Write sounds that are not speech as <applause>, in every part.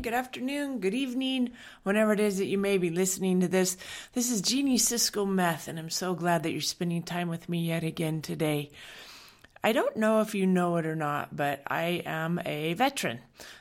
morning, good afternoon, good evening, whenever it is that you may be listening to this. This is Jeanie Cisco Meth, and I'm so glad that you're spending time with me yet again today. I don't know if you know it or not, but I am a veteran.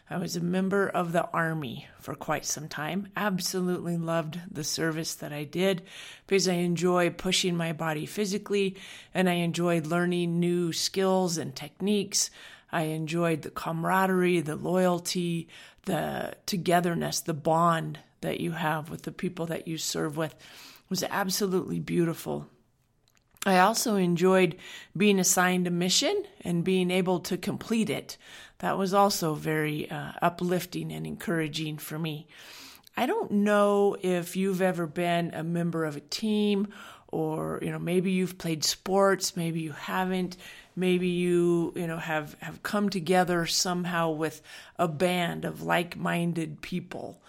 I was a member of the Army for quite some time. Absolutely loved the service that I did because I enjoy pushing my body physically and I enjoyed learning new skills and techniques. I enjoyed the camaraderie, the loyalty, the togetherness, the bond that you have with the people that you serve with it was absolutely beautiful. I also enjoyed being assigned a mission and being able to complete it. That was also very uh, uplifting and encouraging for me. I don't know if you've ever been a member of a team or you know maybe you've played sports maybe you haven't maybe you you know have have come together somehow with a band of like-minded people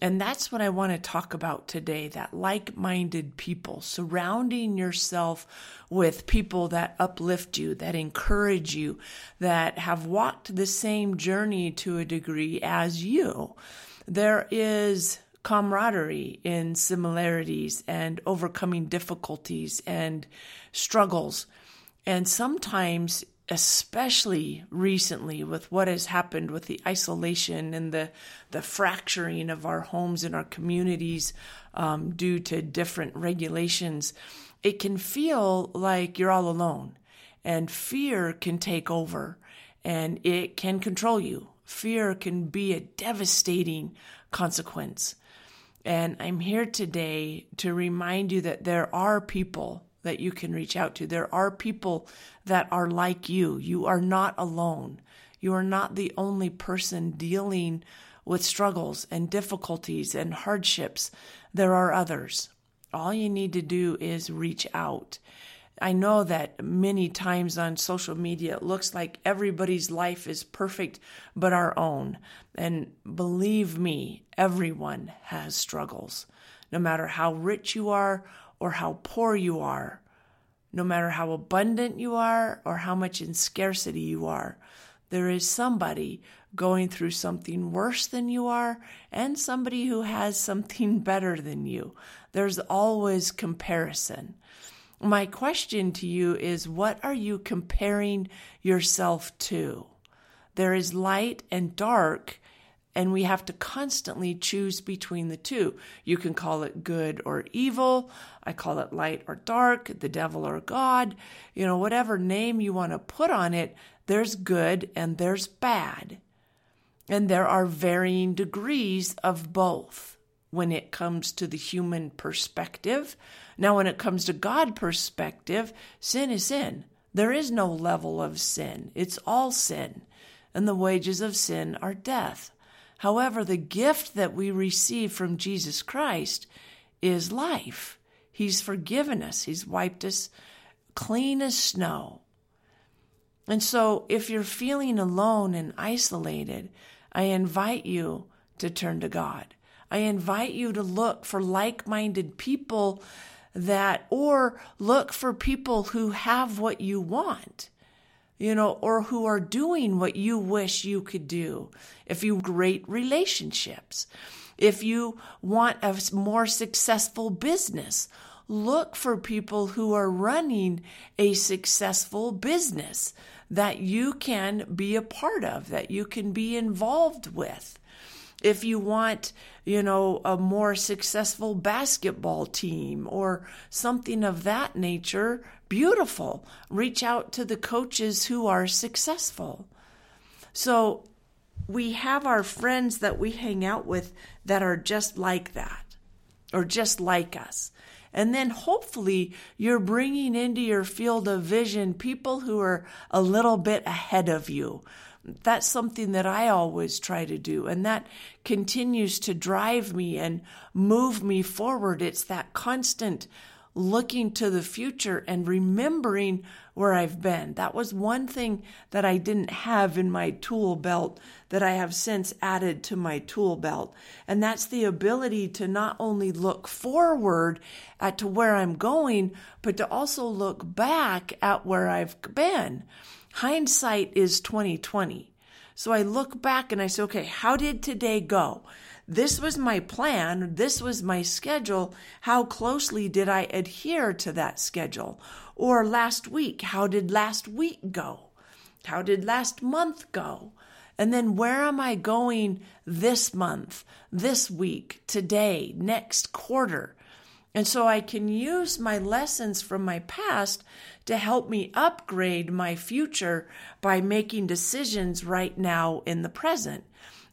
and that's what I want to talk about today that like minded people, surrounding yourself with people that uplift you, that encourage you, that have walked the same journey to a degree as you. There is camaraderie in similarities and overcoming difficulties and struggles. And sometimes especially recently with what has happened with the isolation and the the fracturing of our homes and our communities um, due to different regulations, it can feel like you're all alone, and fear can take over, and it can control you. Fear can be a devastating consequence. And I'm here today to remind you that there are people that you can reach out to. There are people that are like you. You are not alone. You are not the only person dealing with struggles and difficulties and hardships. There are others. All you need to do is reach out. I know that many times on social media it looks like everybody's life is perfect but our own. And believe me, everyone has struggles. No matter how rich you are or how poor you are, no matter how abundant you are or how much in scarcity you are, there is somebody going through something worse than you are and somebody who has something <laughs> better than you. There's always comparison. My question to you is what are you comparing yourself to? There is light and dark and we have to constantly choose between the two. You can call it good or evil. I call it light or dark, the devil or God. You know, whatever name you want to put on it, there's good and there's bad. And there are varying degrees of both when it comes to the human perspective. Now, when it comes to God perspective, sin is sin. There is no level of sin. It's all sin. And the wages of sin are death. However, the gift that we receive from Jesus Christ is life. He's forgiven us, He's wiped us clean as snow. And so, if you're feeling alone and isolated, I invite you to turn to God. I invite you to look for like minded people that, or look for people who have what you want you know, or who are doing what you wish you could do. If you great relationships, if you want a more successful business, look for people who are running a successful business that you can be a part of, that you can be involved with. If you want, you know, a more successful basketball team or something of that nature, beautiful. Reach out to the coaches who are successful. So we have our friends that we hang out with that are just like that or just like us. And then hopefully you're bringing into your field of vision people who are a little bit ahead of you. That's something that I always try to do. And that continues to drive me and move me forward. It's that constant looking to the future and remembering where I've been. That was one thing that I didn't have in my tool belt that I have since added to my tool belt. And that's the ability to not only look forward at to where I'm going, but to also look back at where I've been. Hindsight is 2020. So I look back and I say, okay, how did today go? This was my plan. This was my schedule. How closely did I adhere to that schedule? Or last week, how did last week go? How did last month go? And then where am I going this month, this week, today, next quarter? And so I can use my lessons from my past to help me upgrade my future by making decisions right now in the present.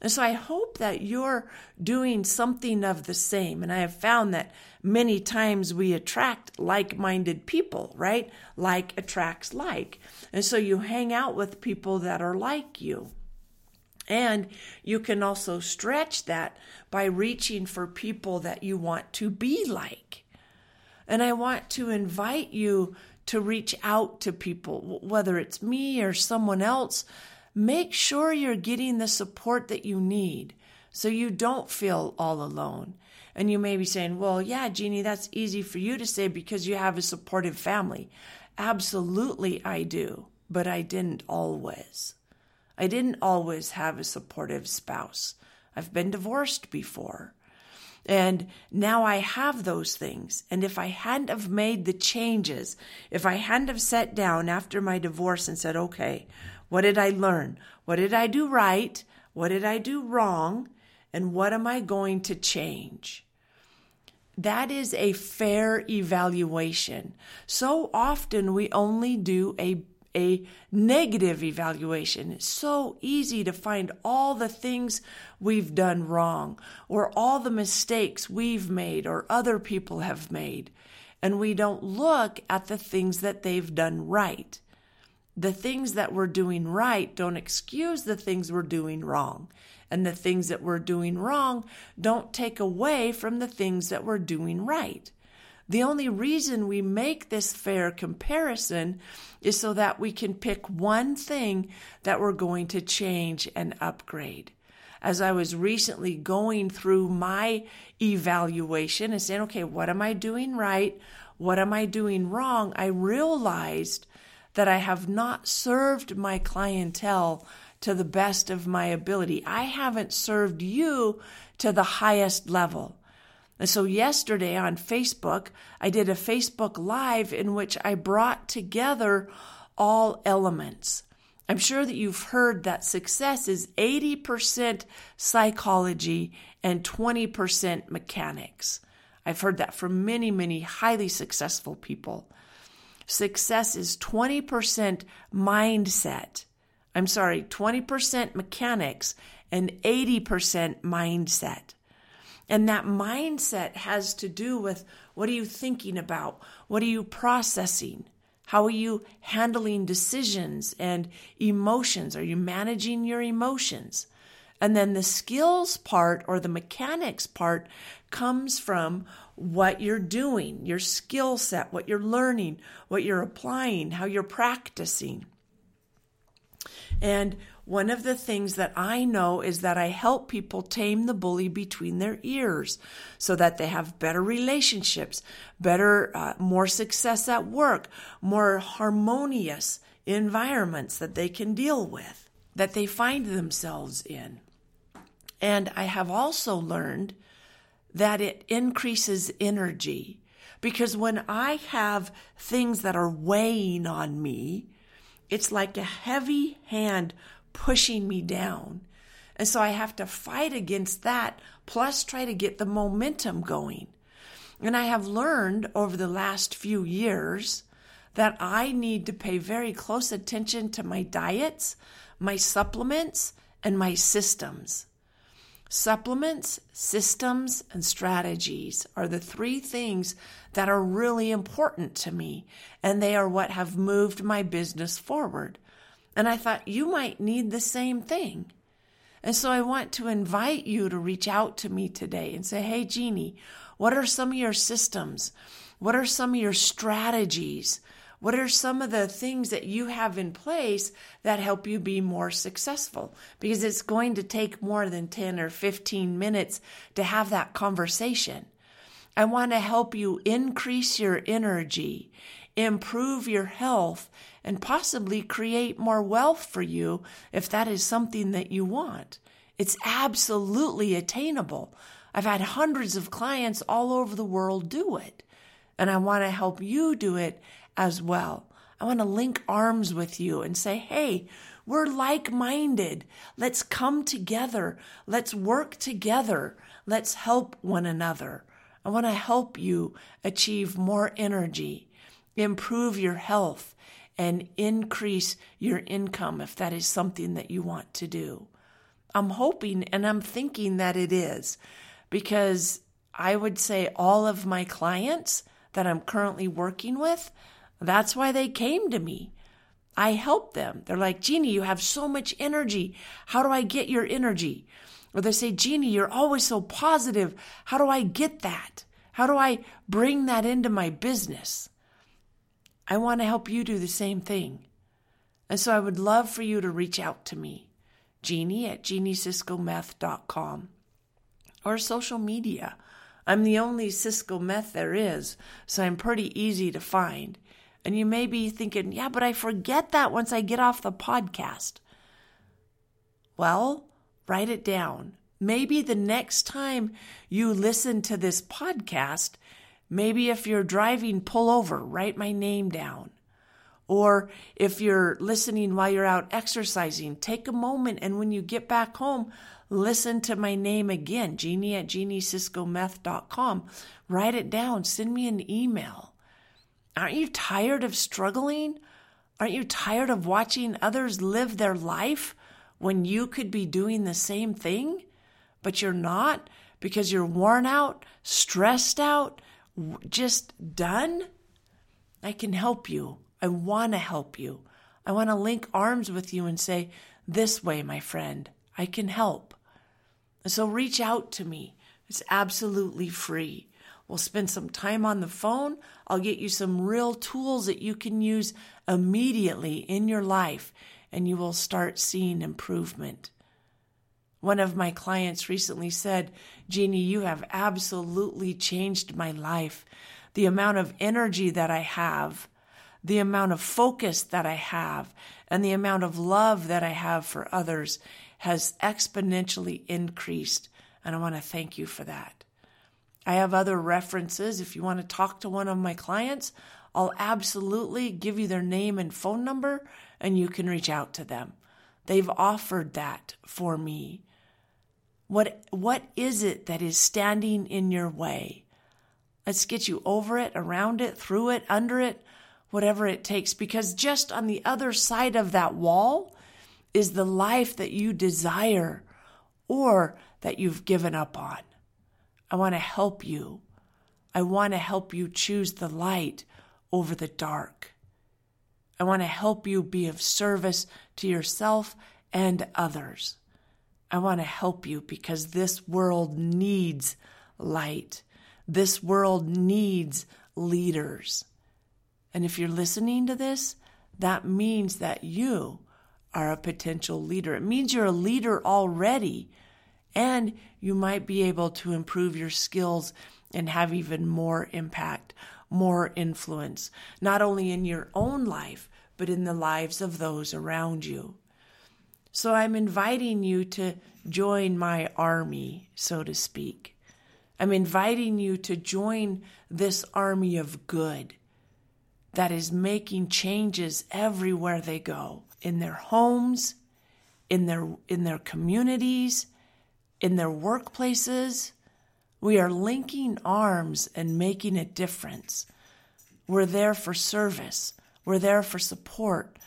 And so I hope that you're doing something of the same. And I have found that many times we attract like minded people, right? Like attracts like. And so you hang out with people that are like you. And you can also stretch that by reaching for people that you want to be like. And I want to invite you to reach out to people, whether it's me or someone else make sure you're getting the support that you need so you don't feel all alone. And you may be saying, well, yeah, Jeanie, that's easy for you to say because you have a supportive family. Absolutely, I do, but I didn't always. I didn't always have a supportive spouse. I've been divorced before. And now I have those things. And if I hadn't have made the changes, if I hadn't have sat down after my divorce and said, okay, what did I learn? What did I do right? What did I do wrong? And what am I going to change? That is a fair evaluation. So often we only do a a negative evaluation. It's so easy to find all the things we've done wrong or all the mistakes we've made or other people have made. And we don't look at the things that they've done right the things that we're doing right don't excuse the things we're doing wrong. And the things that we're doing wrong don't take away from the things that we're doing right. The only reason we make this fair comparison is so that we can pick one thing that we're going to change and upgrade. As I was recently going through my evaluation and saying, okay, what am I doing right? What am I doing wrong? I realized that I have not served my clientele to the best of my ability. I haven't served you to the highest level. And so yesterday on Facebook, I did a Facebook Live in which I brought together all elements. I'm sure that you've heard that success is 80% psychology and 20% mechanics. I've heard that from many, many highly successful people. Success is 20% mindset. I'm sorry, 20% mechanics and 80% mindset. And that mindset has to do with what are you thinking about? What are you processing? How are you handling decisions and emotions? Are you managing your emotions? And then the skills part or the mechanics part comes from what you're doing, your skill set, what you're learning, what you're applying, how you're practicing. And one of the things that I know is that I help people tame the bully between their ears so that they have better relationships, better, uh, more success at work, more harmonious environments that they can deal with, that they find themselves in. And I have also learned that it increases energy. Because when I have things that are weighing on me, it's like a heavy hand pushing me down. And so I have to fight against that, plus try to get the momentum going. And I have learned over the last few years that I need to pay very close attention to my diets, my supplements, and my systems. Supplements, systems, and strategies are the three things that are really important to me, and they are what have moved my business forward. And I thought you might need the same thing. And so I want to invite you to reach out to me today and say, Hey, Jeanie, what are some of your systems? What are some of your strategies? What are some of the things that you have in place that help you be more successful? Because it's going to take more than 10 or 15 minutes to have that conversation. I want to help you increase your energy, improve your health and possibly create more wealth for you if that is something that you want. It's absolutely attainable. I've had hundreds of clients all over the world do it, and I want to help you do it as well. I want to link arms with you and say, hey, we're like minded. Let's come together. Let's work together. Let's help one another. I want to help you achieve more energy, improve your health, and increase your income if that is something that you want to do. I'm hoping and I'm thinking that it is because I would say all of my clients that I'm currently working with, that's why they came to me. I help them. They're like, Jeanie, you have so much energy. How do I get your energy? Or they say, Jeanie, you're always so positive. How do I get that? How do I bring that into my business? I want to help you do the same thing. And so I would love for you to reach out to me, Jeanie at jeanieciscometh.com or social media. I'm the only Cisco meth there is, so I'm pretty easy to find. And you may be thinking, yeah, but I forget that once I get off the podcast. Well, write it down. Maybe the next time you listen to this podcast, maybe if you're driving, pull over, write my name down. Or if you're listening while you're out exercising, take a moment and when you get back home, listen to my name again, Jeanie at jeanieciscometh.com. Write it down, send me an email. Aren't you tired of struggling? Aren't you tired of watching others live their life when you could be doing the same thing? but you're not because you're worn out, stressed out, just done, I can help you. I want to help you. I want to link arms with you and say, This way, my friend, I can help. So reach out to me. It's absolutely free. We'll spend some time on the phone. I'll get you some real tools that you can use immediately in your life, and you will start seeing improvement. One of my clients recently said, Jeanie, you have absolutely changed my life. The amount of energy that I have, the amount of focus that I have, and the amount of love that I have for others has exponentially increased. And I want to thank you for that. I have other references. If you want to talk to one of my clients, I'll absolutely give you their name and phone number and you can reach out to them. They've offered that for me. What, what is it that is standing in your way? Let's get you over it, around it, through it, under it, whatever it takes. Because just on the other side of that wall is the life that you desire or that you've given up on. I want to help you. I want to help you choose the light over the dark. I want to help you be of service to yourself and others. I want to help you because this world needs light. This world needs leaders. And if you're listening to this, that means that you are a potential leader. It means you're a leader already, and you might be able to improve your skills and have even more impact, more influence, not only in your own life, but in the lives of those around you. So I'm inviting you to join my army, so to speak. I'm inviting you to join this army of good that is making changes everywhere they go in their homes, in their, in their communities, in their workplaces. We are linking arms and making a difference. We're there for service. We're there for support.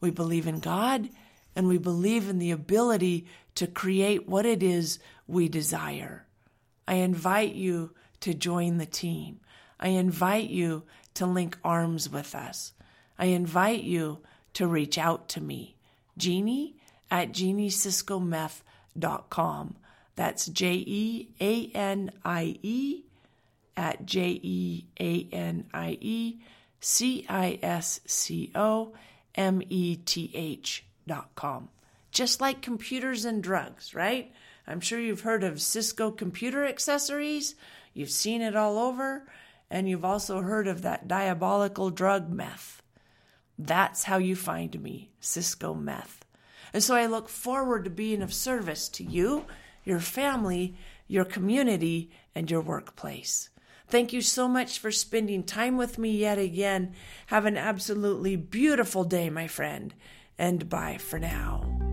We believe in God and we believe in the ability to create what it is we desire. I invite you to join the team. I invite you to link arms with us. I invite you to reach out to me, Jeanie at jeanieciscometh.com. That's J E A N I E at J E A N I E C I S C O M E T H com. Just like computers and drugs, right? I'm sure you've heard of Cisco computer accessories. You've seen it all over. And you've also heard of that diabolical drug meth. That's how you find me, Cisco Meth. And so I look forward to being of service to you, your family, your community, and your workplace. Thank you so much for spending time with me yet again. Have an absolutely beautiful day, my friend, and bye for now.